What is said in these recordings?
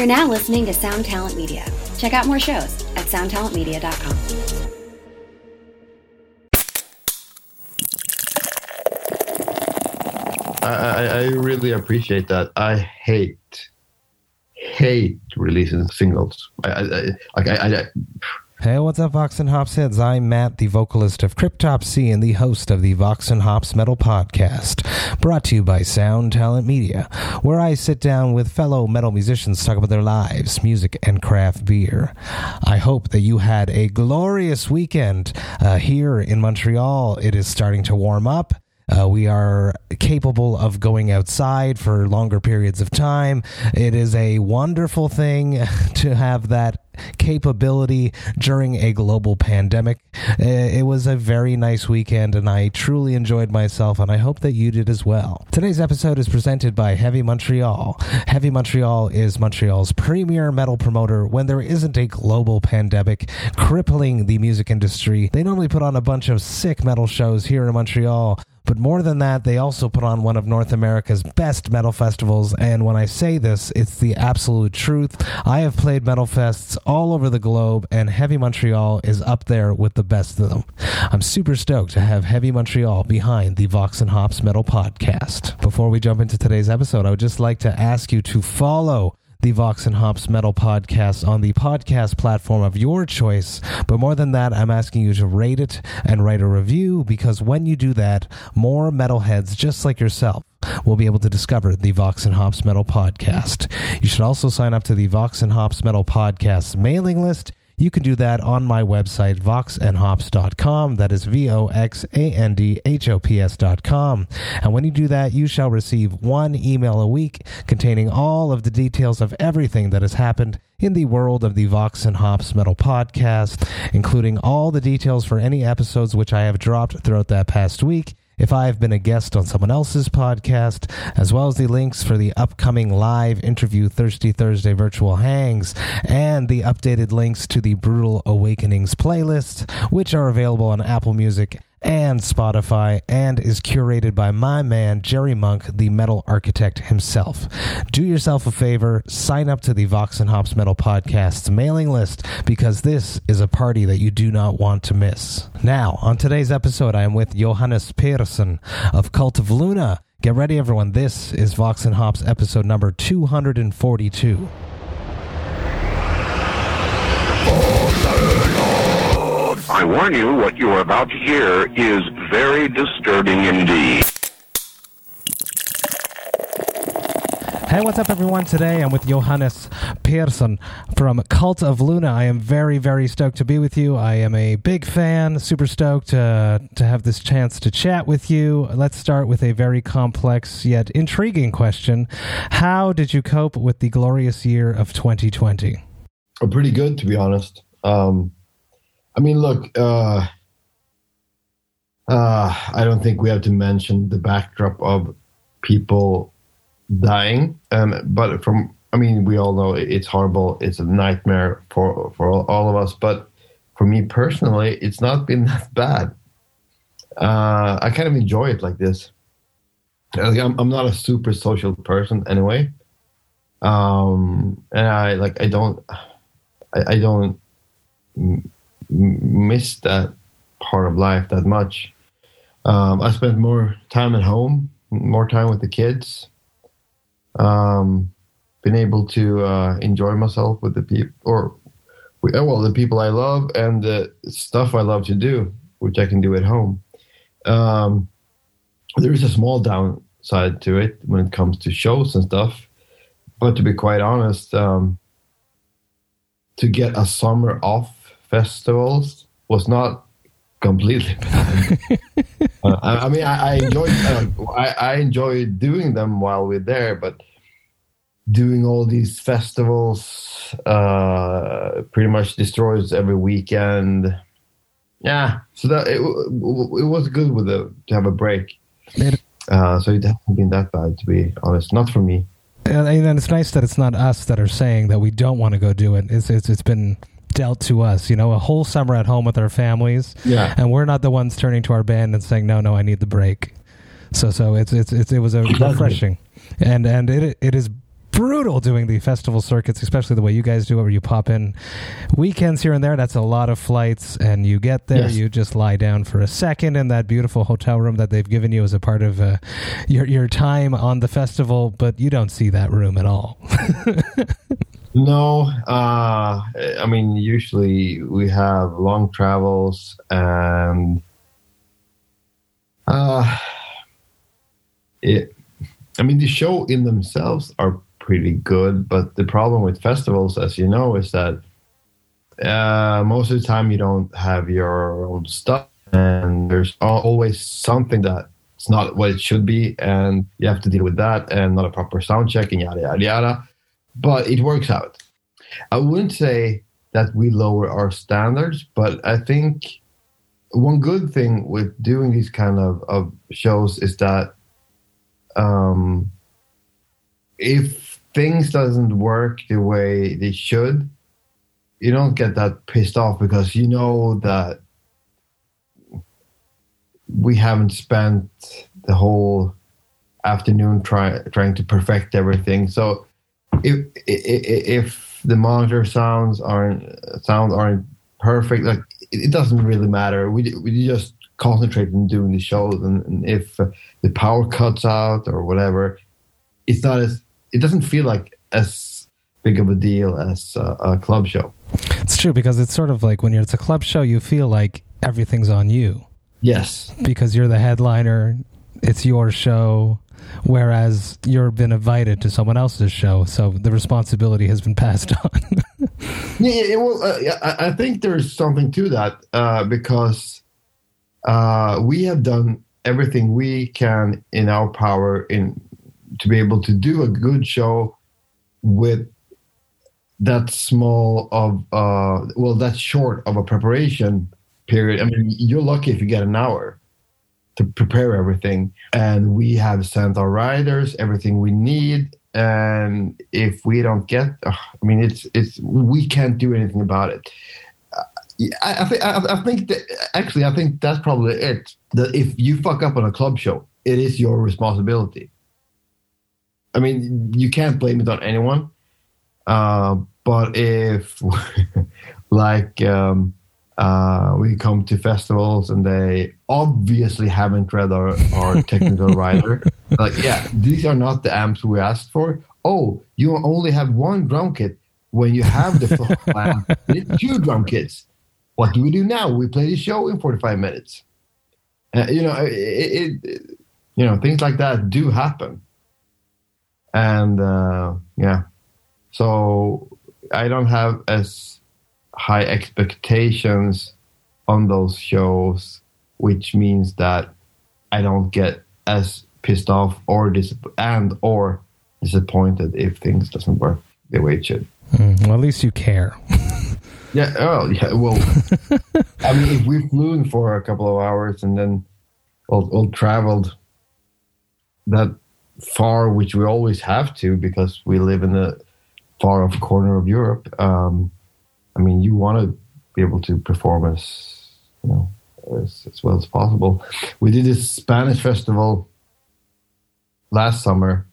You're now listening to Sound Talent Media. Check out more shows at soundtalentmedia.com. I, I, really appreciate that. I hate, hate releasing singles. I, I, I, I Hey, what's up, Vox and Hops heads? I'm Matt, the vocalist of Cryptopsy and the host of the Vox and Hops Metal Podcast, brought to you by Sound Talent Media, where I sit down with fellow metal musicians to talk about their lives, music, and craft beer. I hope that you had a glorious weekend uh, here in Montreal. It is starting to warm up. Uh, we are capable of going outside for longer periods of time. It is a wonderful thing to have that capability during a global pandemic. Uh, It was a very nice weekend, and I truly enjoyed myself, and I hope that you did as well. Today's episode is presented by Heavy Montreal. Heavy Montreal is Montreal's premier metal promoter when there isn't a global pandemic crippling the music industry. They normally put on a bunch of sick metal shows here in Montreal. But more than that, they also put on one of North America's best metal festivals. And when I say this, it's the absolute truth. I have played metal fests all over the globe, and Heavy Montreal is up there with the best of them. I'm super stoked to have Heavy Montreal behind the Vox and Hops Metal Podcast. Before we jump into today's episode, I would just like to ask you to follow the Vox and Hops Metal Podcast on the podcast platform of your choice. But more than that, I'm asking you to rate it and write a review because when you do that, more metalheads just like yourself will be able to discover the Vox and Hops Metal Podcast. You should also sign up to the Vox and Hops Metal Podcast mailing list. You can do that on my website, voxandhops.com. That is V O X A N D H O P S.com. And when you do that, you shall receive one email a week containing all of the details of everything that has happened in the world of the Vox and Hops Metal Podcast, including all the details for any episodes which I have dropped throughout that past week if I have been a guest on someone else's podcast, as well as the links for the upcoming live interview Thirsty Thursday virtual hangs, and the updated links to the Brutal Awakenings playlist, which are available on Apple Music and Spotify and is curated by my man Jerry Monk, the metal architect himself. Do yourself a favor, sign up to the Vox and Hops Metal Podcast's mailing list because this is a party that you do not want to miss. Now, on today's episode, I am with Johannes Persson of Cult of Luna. Get ready, everyone. This is Vox and Hops episode number 242. I warn you, what you are about to hear is very disturbing indeed. Hey, what's up, everyone? Today I'm with Johannes Persson from Cult of Luna. I am very, very stoked to be with you. I am a big fan, super stoked uh, to have this chance to chat with you. Let's start with a very complex yet intriguing question How did you cope with the glorious year of 2020? are pretty good, to be honest. Um, I mean, look, uh, uh, I don't think we have to mention the backdrop of people dying. Um, but from, I mean, we all know it's horrible. It's a nightmare for for all, of us. But for me personally, it's not been that bad. Uh, I kind of enjoy it like this. Like, I'm, I'm not a super social person anyway. Um, and I like I don't I, I don't miss that part of life that much. Um, I spent more time at home, more time with the kids. Um, been able to uh, enjoy myself with the people, or uh, well, the people I love and the stuff I love to do, which I can do at home. Um, there is a small downside to it when it comes to shows and stuff, but to be quite honest, um, to get a summer off festivals was not completely bad. uh, I, I mean, I, I enjoyed uh, I, I enjoyed doing them while we're there, but doing all these festivals uh, pretty much destroys every weekend. Yeah, so that it, it was good with the to have a break. Uh, so it hasn't been that bad, to be honest. Not for me. And and it's nice that it's not us that are saying that we don't want to go do it. It's, it's, it's been dealt to us, you know, a whole summer at home with our families. Yeah. and we're not the ones turning to our band and saying no no i need the break so so it's it's, it's it was a refreshing and and it it is brutal doing the festival circuits, especially the way you guys do it, where you pop in weekends here and there. That's a lot of flights, and you get there, Yes. you just lie down for a second in that beautiful hotel room that they've given you as a part of uh, your your time on the festival, but you don't see that room at all. No, uh, I mean, usually we have long travels and uh, it. I mean, the show in themselves are pretty good, but the problem with festivals, as you know, is that uh, most of the time you don't have your own stuff, and there's always something that it's not what it should be, and you have to deal with that, and not a proper sound check, and yada yada yada. But it works out. I wouldn't say that we lower our standards, but I think one good thing with doing these kind of, of shows is that um, if things doesn't work the way they should, you don't get that pissed off because you know that we haven't spent the whole afternoon try, trying to perfect everything. So if if, the monitor sounds aren't sounds aren't perfect, like it, doesn't really matter. We we just concentrate on doing the shows, and, and if uh, the power cuts out or whatever, it's not as it doesn't feel like as big of a deal as uh, a club show. It's true because it's sort of like when you're it's a club show, you feel like everything's on you Yes, because you're the headliner. It's your show, whereas you've been invited to someone else's show, so the responsibility has been passed on. Yeah, well, uh, I, I think there's something to that uh, because uh, we have done everything we can in our power in to be able to do a good show with that small of uh, well, that short of a preparation period. I mean, you're lucky if you get an hour to prepare everything, and we have sent our riders everything we need and if we don't get ugh, i mean it's it's we can't do anything about it Uh, I, I think I, I think that actually I think that's probably it. That if you fuck up on a club show, it is your responsibility. I mean, you can't blame it on anyone. Uh, but if, like, um, uh, we come to festivals and they obviously haven't read our, our technical rider, like, yeah, these are not the amps we asked for. Oh, you only have one drum kit when you have the full two drum kits. What do we do now? We play the show in 45 minutes. Uh, you know, it, it, it, you know, things like that do happen. And uh, yeah, so I don't have as high expectations on those shows, which means that I don't get as pissed off or dis- and or disappointed if things doesn't work the way it should. Mm, well, at least you care. Yeah. Oh, yeah. Well, I mean, if we flew in for a couple of hours and then all, all traveled that far, which we always have to because we live in the far off corner of Europe. Um, I mean, you want to be able to perform as you know as, as well as possible. We did this Spanish festival last summer,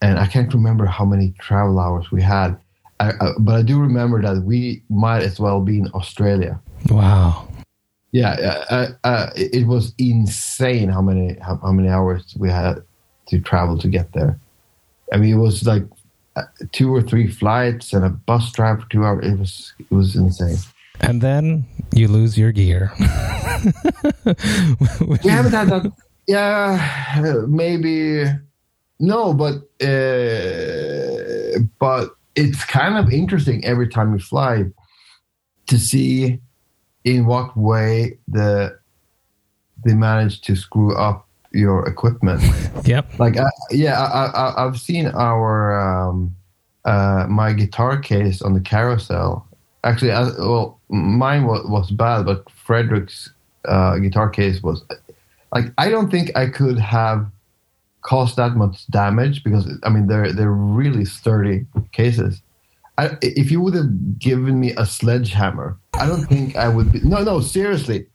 and I can't remember how many travel hours we had. I, I, but I do remember that we might as well be in Australia. Wow. Yeah, uh, uh, it was insane how many how, how many hours we had to travel to get there. I mean, it was like two or three flights and a bus drive for two hours. It was it was insane. And then you lose your gear. We haven't had that. Yeah, maybe no, but uh, but it's kind of interesting every time you fly to see in what way the they manage to screw up your equipment. Yep. like I, yeah I, I i've seen our um uh my guitar case on the carousel actually I, well mine was, was bad but Fredrik's uh guitar case was like i don't think i could have caused that much damage because i mean they're they're really sturdy cases I, if you would have given me a sledgehammer i don't think i would be no no seriously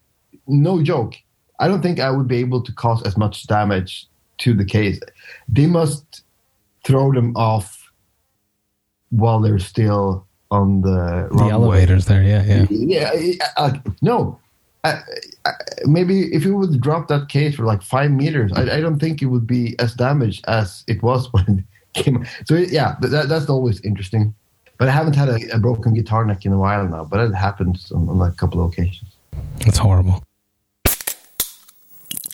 no joke I don't think I would be able to cause as much damage to the case. They must throw them off while they're still on the the elevators there. Yeah, yeah. Yeah, uh, no. Uh, maybe if you would drop that case for like five meters, I, I, don't think it would be as damaged as it was when it came. So yeah, that, that's always interesting. But I haven't had a, a, broken guitar neck in a while now. But it happens on, on a couple of occasions. That's horrible.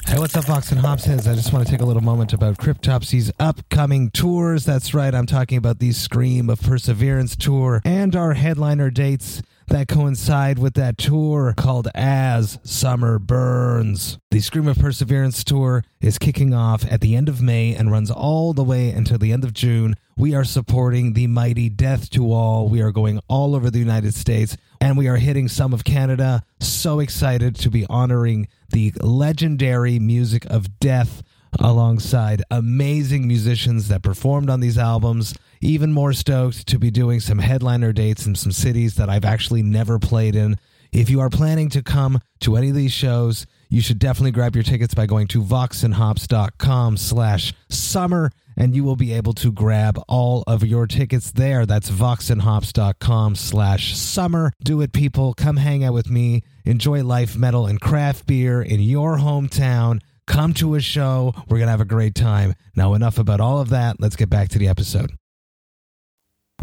Hey, what's up, Vox and Hopsheads? I just want to take a little moment about Cryptopsy's upcoming tours. That's right, I'm talking about the Scream of Perseverance tour and our headliner dates that coincide with that tour called As Summer Burns. The Scream of Perseverance tour is kicking off at the end of May and runs all the way until the end of June. We are supporting the mighty Death to All. We are going all over the United States and we are hitting some of Canada. So excited to be honoring the legendary music of death alongside amazing musicians that performed on these albums. Even more stoked to be doing some headliner dates in some cities that I've actually never played in. If you are planning to come to any of these shows, you should definitely grab your tickets by going to voxandhops.com slash summer and you will be able to grab all of your tickets there. That's voxandhops.com slash summer. Do it, people. Come hang out with me. Enjoy life, metal, and craft beer in your hometown. Come to a show. We're going to have a great time. Now, enough about all of that. Let's get back to the episode.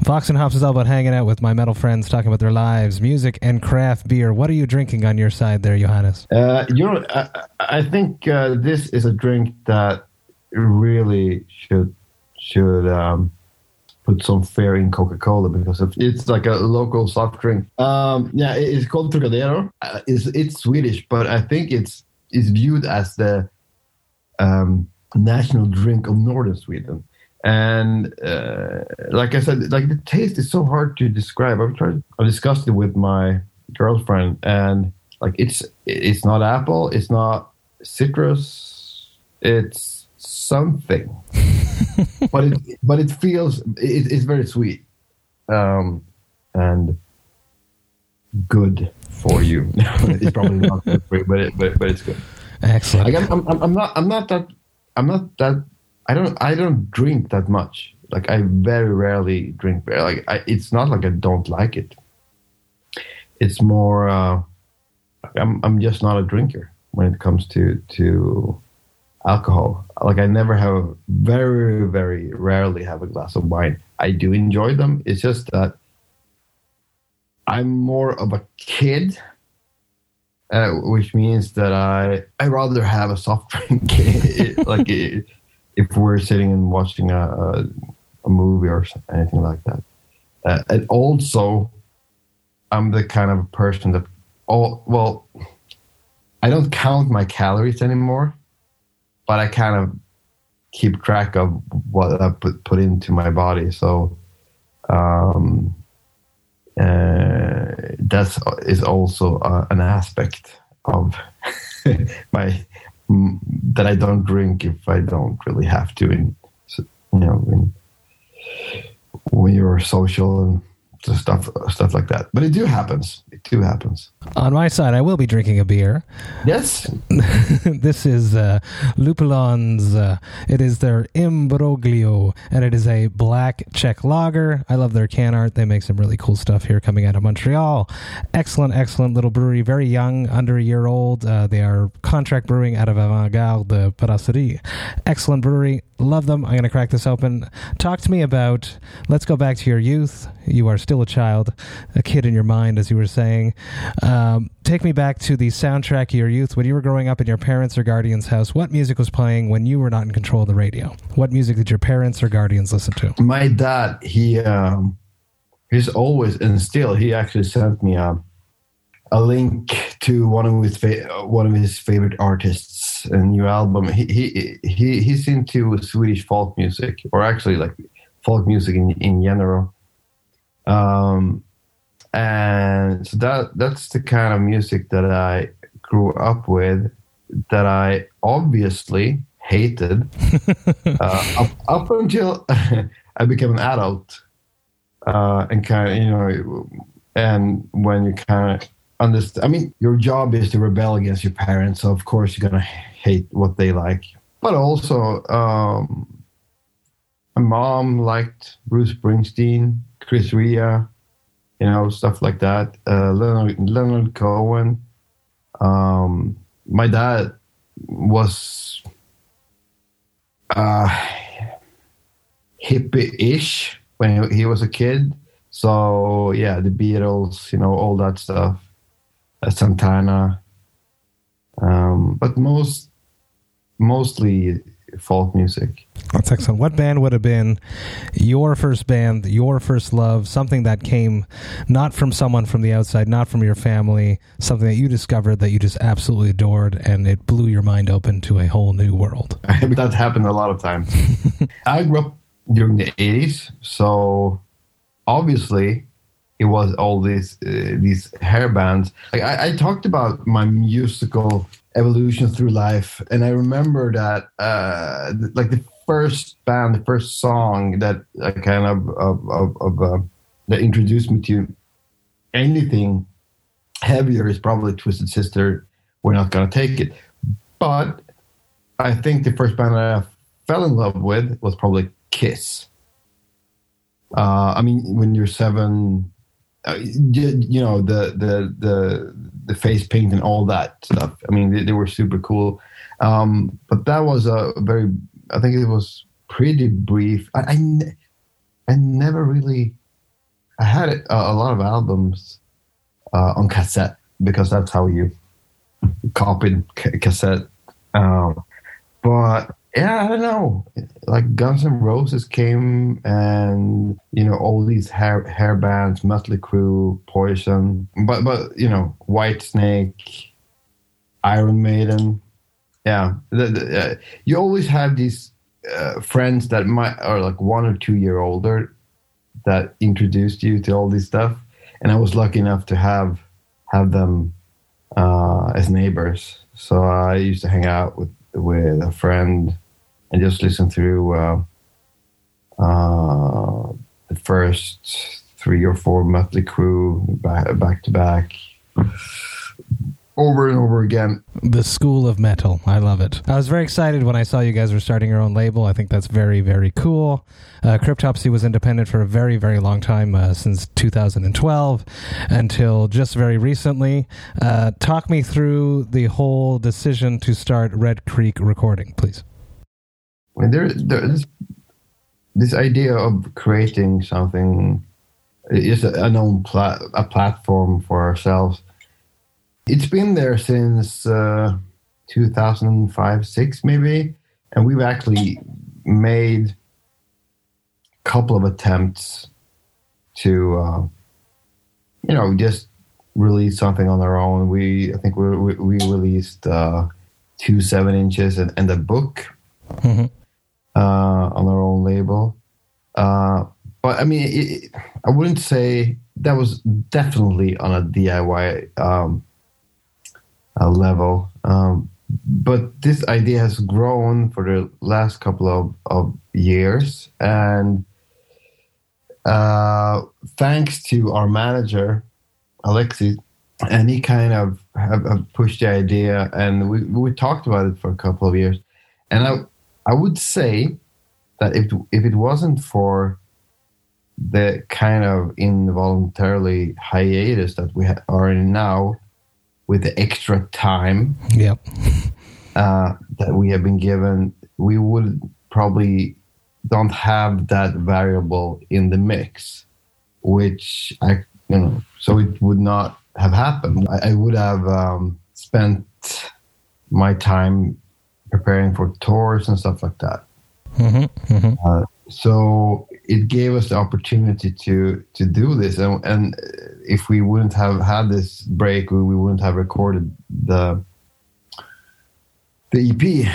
Vox and Hops is all about hanging out with my metal friends, talking about their lives, music, and craft beer. What are you drinking on your side there, Johannes? Uh, you know, I, I think uh, this is a drink that really should should um, put some fear in Coca Cola because it's like a local soft drink. Um, yeah, it's called Trocadero. Uh, it's it's Swedish, but I think it's is viewed as the um, national drink of northern Sweden. And uh, like I said, like the taste is so hard to describe. I've tried, I discussed it with my girlfriend, and like it's it's not apple, it's not citrus, it's something, but it but it feels it, it's very sweet, um, and good for you. it's probably not good for you, but it, but but it's good. Excellent. Like I'm, I'm, I'm not I'm not that I'm not that I don't I don't drink that much. Like I very rarely drink beer. Like I, it's not like I don't like it. It's more uh, I'm I'm just not a drinker when it comes to to alcohol. Like I never have very very rarely have a glass of wine. I do enjoy them. It's just that I'm more of a kid uh, which means that I I rather have a soft drink, like if we're sitting and watching a, a, a movie or anything like that. Uh, and also, I'm the kind of person that all well, I don't count my calories anymore, but I kind of keep track of what I put put into my body. So, um, uh, that is also uh, an aspect of my that I don't drink if I don't really have to. In you know, when when you're social and stuff stuff like that. But it do happens. It do happens. On my side, I will be drinking a beer. Yes. this is uh, Lupulon's. Uh, it is their Imbroglio, and it is a black Czech lager. I love their can art. They make some really cool stuff here coming out of Montreal. Excellent, excellent little brewery. Very young, under a year old. Uh, they are contract brewing out of Avant Garde Brasserie. Excellent brewery. Love them. I'm going to crack this open. Talk to me about. Let's go back to your youth. You are still a child, a kid in your mind, as you were saying. Um, take me back to the soundtrack of your youth when you were growing up in your parents' or guardians' house. What music was playing when you were not in control of the radio? What music did your parents or guardians listen to? My dad, he um, he's always and still he actually sent me a a link to one of his fa- one of his favorite artists a new album. He he he he's into Swedish folk music, or actually like folk music in in general. Um, and so that that's the kind of music that I grew up with. That I obviously hated uh, up, up until I became an adult, uh, and kind of you know, and when you kind of understand, I mean, your job is to rebel against your parents, so of course you're gonna hate what they like, but also um, my mom liked Bruce Springsteen, Chris Rea, you know, stuff like that. Uh, Leonard, Leonard Cohen. Um, my dad was uh, hippie-ish when he was a kid. So yeah, the Beatles, you know, all that stuff, uh, Santana. Um, but most, mostly folk music. That's excellent. What band would have been your first band, your first love, something that came not from someone from the outside, not from your family, something that you discovered that you just absolutely adored and it blew your mind open to a whole new world? that happened a lot of times. I grew up during the 80s, so obviously it was all these uh, these hair bands. Like I, I talked about my musical evolution through life. And i remember that uh like the first band the first song that uh, kind of of, of, of uh, that introduced me to anything heavier is probably twisted sister we're not gonna take it. But i think the first band i fell in love with was probably kiss. Uh i mean when you're seven you, you know the the the the face paint and all that stuff. I mean, they, they were super cool. Um, but that was a very, I think it was pretty brief. I, I, I never really, I had a, a lot of albums uh, on cassette because that's how you copied cassette. Um, but yeah, I don't know. Like Guns N' Roses came, and you know all these hair hair bands, Mötley Crüe, Poison, but but you know Whitesnake, Iron Maiden. Yeah, the, the, uh, you always have these uh, friends that might are like one or two year older that introduced you to all this stuff, and I was lucky enough to have have them uh, as neighbors. So I used to hang out with with a friend and just listen through uh, uh, the first three or four Mötley Crüe back, back to back over and over again. The School of Metal. I love it. I was very excited when I saw you guys were starting your own label. I think that's very, very cool. Uh, Cryptopsy was independent for a very, very long time, uh, since 2012 until just very recently. Uh, talk me through the whole decision to start Red Creek Recording, please. There, there's this idea of creating something is a known pla- a platform for ourselves. It's been there since uh, 2005, six maybe, and we've actually made a couple of attempts to, uh, you know, just release something on our own. We, I think we we, we released uh, two seven inches and, and a book. Mm-hmm on our own label. Uh, but I mean, it, I wouldn't say that was definitely on a DIY um, uh, level. Um, but this idea has grown for the last couple of, of years. And uh, thanks to our manager, Alexis, and he kind of have, have pushed the idea, and we, we talked about it for a couple of years. And I, I would say that if if it wasn't for the kind of involuntarily hiatus that we are in now, with the extra time, yep. uh, that we have been given, we would probably don't have that variable in the mix, which I you know, so it would not have happened. I, I would have um, spent my time preparing for tours and stuff like that. Mm-hmm, mm-hmm. Uh, so it gave us the opportunity to to do this, and, and if we wouldn't have had this break, we, we wouldn't have recorded the the EP.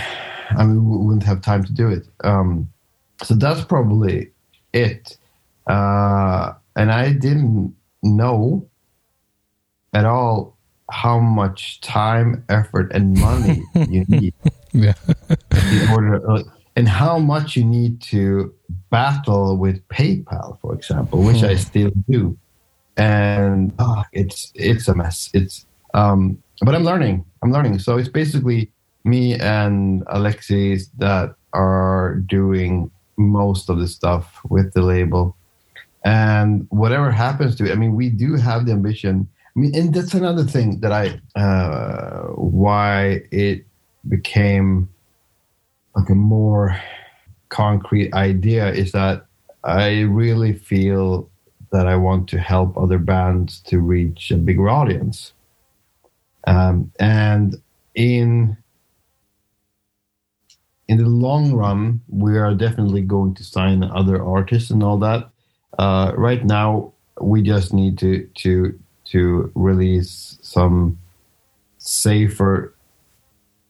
I mean, we wouldn't have time to do it. Um, so that's probably it. Uh, and I didn't know at all how much time, effort, and money you need yeah. in order, and how much you need to battle with PayPal, for example, which I hmm. still do. And oh, it's it's a mess. It's um, but I'm learning. I'm learning. So it's basically me and Alexis that are doing most of the stuff with the label. And whatever happens to it, I mean, we do have the ambition. I mean, and that's another thing that I, uh, why it became like a more concrete idea is that I really feel that I want to help other bands to reach a bigger audience. Um, and in in the long run, we are definitely going to sign other artists and all that. Uh, right now, we just need to to to release some safer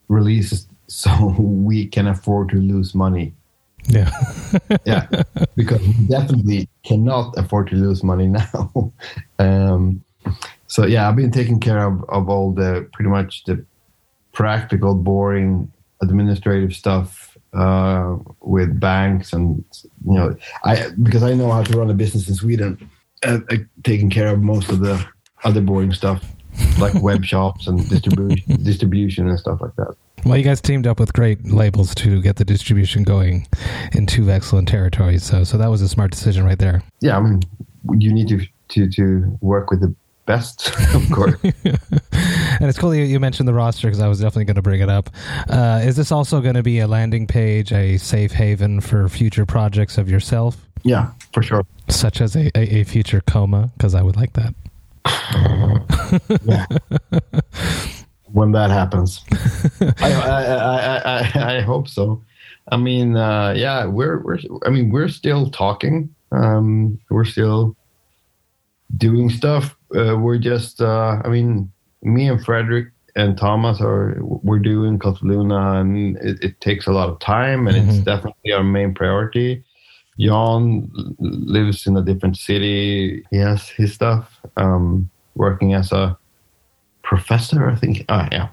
releases so we can afford to lose money. Yeah. yeah, because we definitely cannot afford to lose money now. um, so yeah, I've been taking care of, of all the pretty much the practical, boring administrative stuff uh, with banks and you know I because I know how to run a business in Sweden, uh, uh, taking care of most of the other boring stuff like web shops and distribution distribution and stuff like that. Well, you guys teamed up with great labels to get the distribution going in two excellent territories. So, so that was a smart decision right there. Yeah, I mean, you need to to to work with the best, of course. and it's cool you, you mentioned the roster because I was definitely going to bring it up. Uh, is this also going to be a landing page, a safe haven for future projects of yourself? Yeah, for sure. Such as a, a, a future coma, because I would like that. Yeah. when that happens. I, I, I, I, hope so. I mean, uh, yeah, we're, we're, I mean, we're still talking. Um, we're still doing stuff. Uh, we're just, uh, I mean, me and Fredrik and Thomas are, we're doing Cult Luna and it, it, takes a lot of time and mm-hmm. it's definitely our main priority. Jan lives in a different city. He has his stuff, um, working as a professor, I think. Oh, yeah,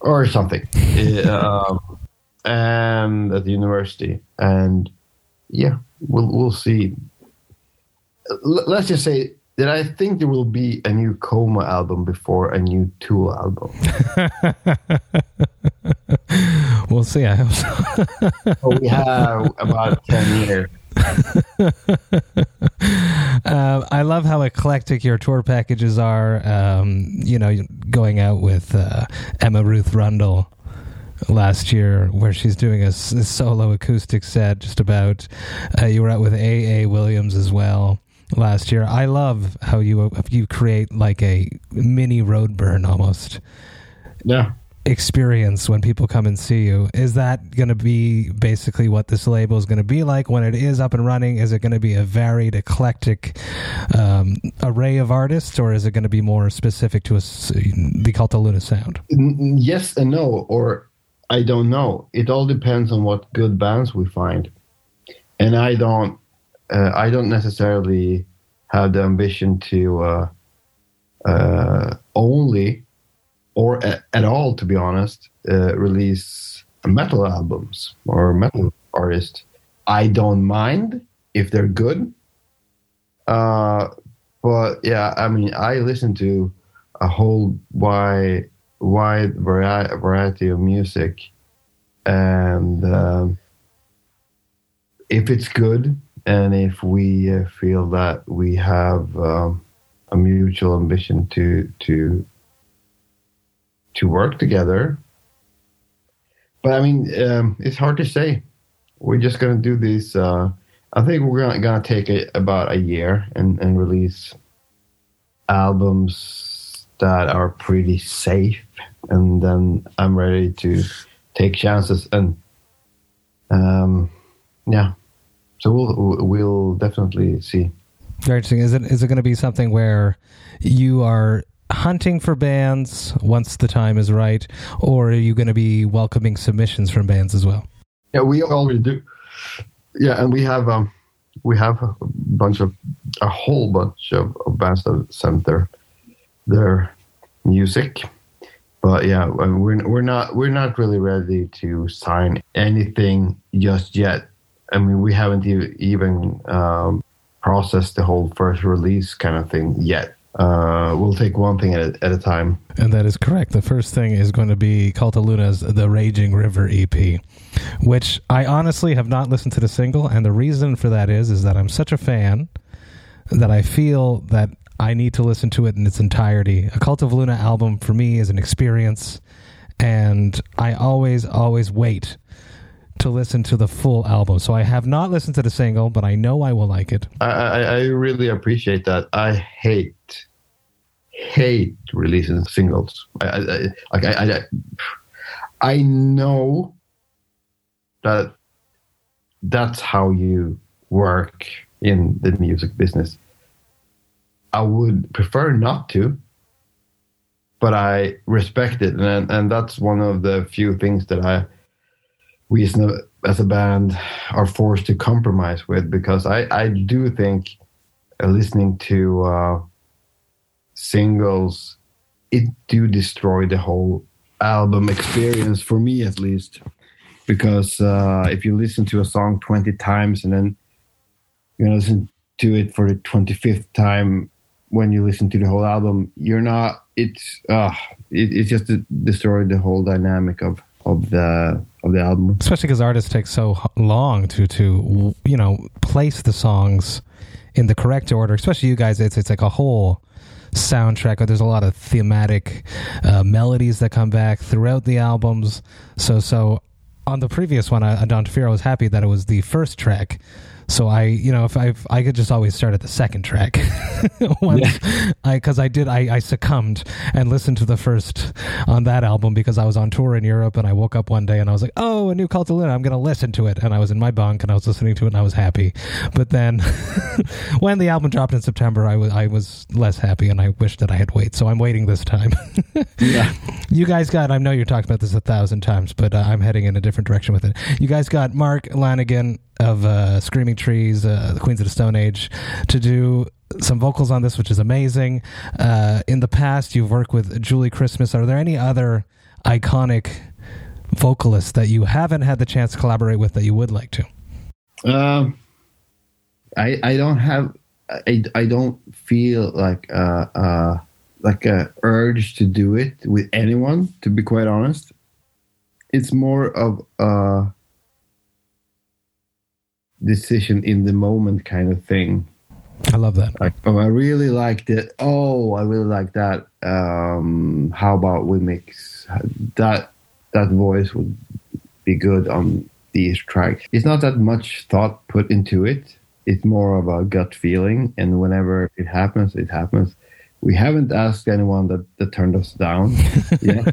or something. um, and at the university, and yeah, we'll we'll see. L- let's just say that I think there will be a new Coma album before a new Tool album. we'll see. I hope so. well, we have about ten years. uh, I love how eclectic your tour packages are. Um, you know, going out with uh, Emma Ruth Rundle last year, where she's doing a, solo acoustic set. Just about. Uh, you were out with A. A. Williams as well last year. I love how you you create like a mini Roadburn almost. Yeah experience when people come and see you. Is that going to be basically what this label is going to be like when it is up and running? Is it going to be a varied, eclectic um, array of artists, or is it going to be more specific to a, the Cult of Luna sound? Yes and no, or I don't know. It all depends on what good bands we find, and I don't. Uh, I don't necessarily have the ambition to uh, uh, only or at, at all, to be honest, uh, release metal albums or metal artists. I don't mind if they're good. Uh, but yeah, I mean, I listen to a whole wide, wide vari- variety of music, and um, if it's good, and if we uh, feel that we have um, a mutual ambition to to to work together. But I mean, um, it's hard to say. We're just going to do this. Uh, I think we're going to take it about a year and, and release albums that are pretty safe. And then I'm ready to take chances. And um, yeah, so we'll, we'll definitely see. Very interesting. Is it is it going to be something where you are hunting for bands once the time is right, or are you going to be welcoming submissions from bands as well? Yeah, we already do. Yeah, and we have um, we have a bunch of a whole bunch of, of bands that sent their their music. But yeah, we're we're not we're not really ready to sign anything just yet. I mean, we haven't even um, processed the whole first release kind of thing yet uh, we'll take one thing at a, at a time. And that is correct. The first thing is going to be Cult of Luna's The Raging River EP, which I honestly have not listened to the single, and the reason for that is is that I'm such a fan that I feel that I need to listen to it in its entirety. A Cult of Luna album for me is an experience, and I always always wait to listen to the full album. So I have not listened to the single, but I know I will like it. I, I, I really appreciate that. I hate, hate releasing singles. I, I, I, I know that that's how you work in the music business. I would prefer not to, but I respect it, and and that's one of the few things that I we as a, as a band are forced to compromise with because I I do think uh, listening to uh, singles it do destroy the whole album experience for me at least. Because uh, if you listen to a song 20 times and then you know listen to it for the 25th time when you listen to the whole album you're not it's uh it, it's just destroyed the whole dynamic of of the of the album. Especially because artists take so long to to you know place the songs in the correct order. Especially you guys it's it's like a whole soundtrack there's a lot of thematic uh, melodies that come back throughout the albums. So so on the previous one uh, Dawn to Fear I was happy that it was the first track so I, you know, if I I could just always start at the second track, once yeah. I because I did I, I succumbed and listened to the first on that album because I was on tour in Europe and I woke up one day and I was like, oh, a new Cult of Luna, I'm going to listen to it, and I was in my bunk and I was listening to it and I was happy. But then when the album dropped in September, I was I was less happy and I wished that I had waited. So I'm waiting this time. yeah, you guys got. I know you're talking about this a thousand times, but uh, I'm heading in a different direction with it. You guys got Mark Lanegan of uh, Screaming Trees, uh, the Queens of the Stone Age, to do some vocals on this, which is amazing. Uh, in the past, you've worked with Julie Christmas. Are there any other iconic vocalists that you haven't had the chance to collaborate with that you would like to? Um, I I don't have I, I don't feel like uh, uh like a urge to do it with anyone. To be quite honest, it's more of uh decision in the moment kind of thing. I love that. Like, oh, I really liked it. Oh, I really like that. Um, how about we mix that? That voice would be good on these tracks. It's not that much thought put into it. It's more of a gut feeling, and whenever it happens, it happens. We haven't asked anyone that, that turned us down. yeah,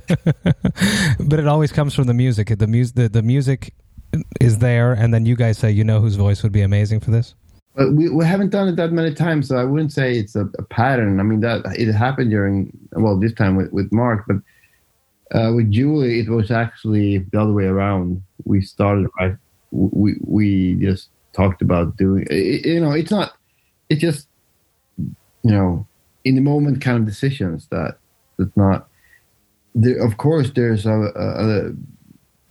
but it always comes from the music. The music, the, the music is there, and then you guys say you know whose voice would be amazing for this? But we, we haven't done it that many times, so I wouldn't say it's a, a pattern. I mean that it happened during well this time with, with Mark, but uh, with Julie it was actually the other way around. We started right. We we just talked about doing. It, you know, it's not. It's just you know in the moment kind of decisions that that's not. There, of course, there's a, a, a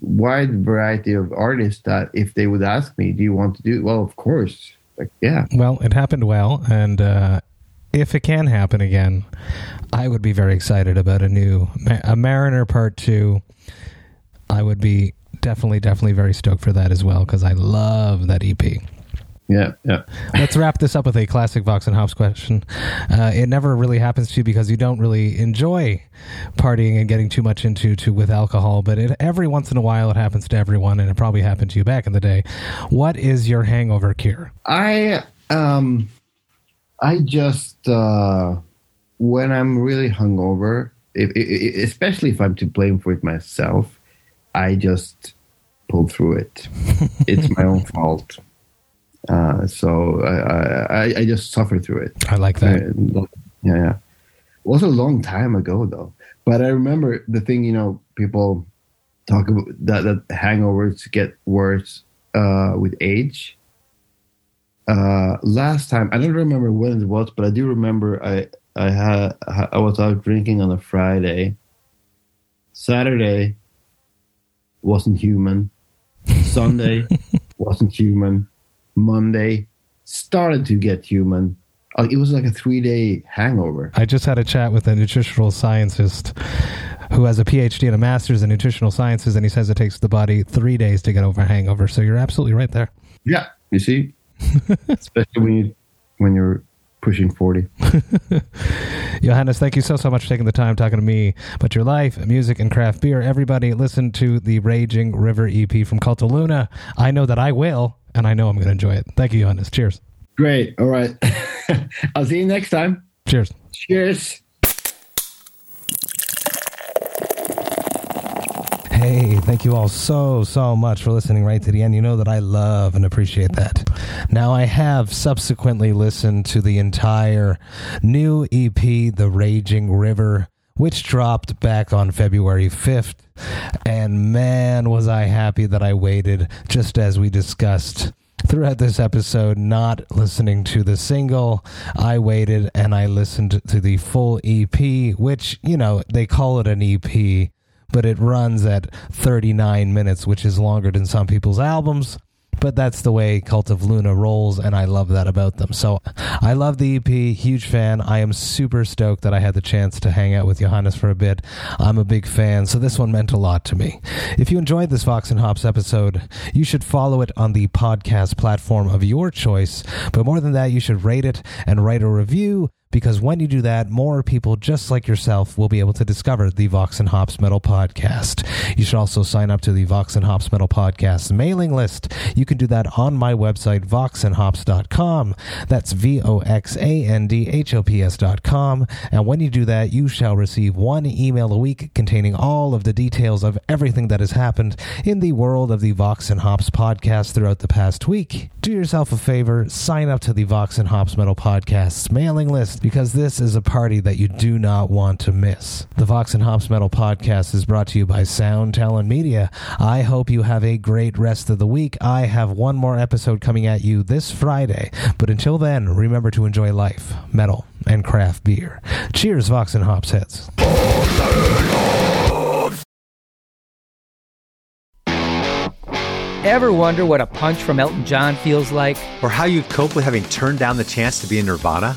wide variety of artists that if they would ask me, do you want to do it? Well, of course. Like, yeah. Well, it happened well. And uh, if it can happen again, I would be very excited about a new, a Mariner Part 2. I would be definitely, definitely very stoked for that as well because I love that EP. Yeah, yeah. Let's wrap this up with a classic Vox and Hops question. Uh, it never really happens to you because you don't really enjoy partying and getting too much into to with alcohol, but it, every once in a while it happens to everyone, and it probably happened to you back in the day. What is your hangover cure? I um, I just uh, when I'm really hungover, if, if, especially if I'm to blame for it myself, I just pull through it. it's my own fault. Uh, so I, I, I, just suffered through it. I like that. yeah, yeah. It was a long time ago though. But I remember the thing, you know, people talk about that, that hangovers get worse uh, with age. Uh, last time, I don't remember when it was, but I do remember I, I had, I was out drinking on a Friday. Saturday wasn't human. Sunday wasn't human. Monday started to get human. Uh, it was like a three day hangover. I just had a chat with a nutritional scientist who has a PhD and a master's in nutritional sciences, and he says it takes the body three days to get over a hangover. So you're absolutely right there. Yeah, you see, especially when you when you're pushing forty. Johannes, thank you so so much for taking the time talking to me about your life, music, and craft beer. Everybody, listen to the Raging River EP from Cult Luna. I know that I will, and I know I'm going to enjoy it. Thank you, Johannes. Cheers. Great. All right. I'll see you next time. Cheers. Cheers. Hey, thank you all so, so much for listening right to the end. You know that I love and appreciate that. Now, I have subsequently listened to the entire new EP, The Raging River, which dropped back on February 5th. And man, was I happy that I waited, just as we discussed throughout this episode not listening to the single. I waited and I listened to the full EP, which, you know, they call it an EP, but it runs at 39 minutes, which is longer than some people's albums. But that's the way Cult of Luna rolls, and I love that about them. So I love the EP, huge fan. I am super stoked that I had the chance to hang out with Johannes for a bit. I'm a big fan, so this one meant a lot to me. If you enjoyed this Vox and Hops episode, you should follow it on the podcast platform of your choice. But more than that, you should rate it and write a review because when you do that, more people just like yourself will be able to discover the Vox and Hops Metal Podcast. You should also sign up to the Vox and Hops Metal Podcast mailing list. You can do that on my website, voxandhops.com. That's V O X A N D H O P S.com. And when you do that, you shall receive one email a week containing all of the details of everything that has happened in the world of the Vox and Hops podcast throughout the past week. Do yourself a favor, sign up to the Vox and Hops Metal Podcast's mailing list because this is a party that you do not want to miss. The Vox and Hops Metal Podcast is brought to you by Sound Talent Media. I hope you have a great rest of the week. I have one more episode coming at you this Friday, but until then, remember to enjoy life, metal, and craft beer. Cheers, Vox and Hops heads. Ever wonder what a punch from Elton John feels like? Or how you'd cope with having turned down the chance to be in Nirvana?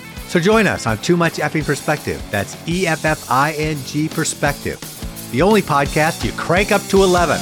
So join us on Too Much Effing Perspective. That's E F F I N G Perspective. The only podcast you crank up to 11.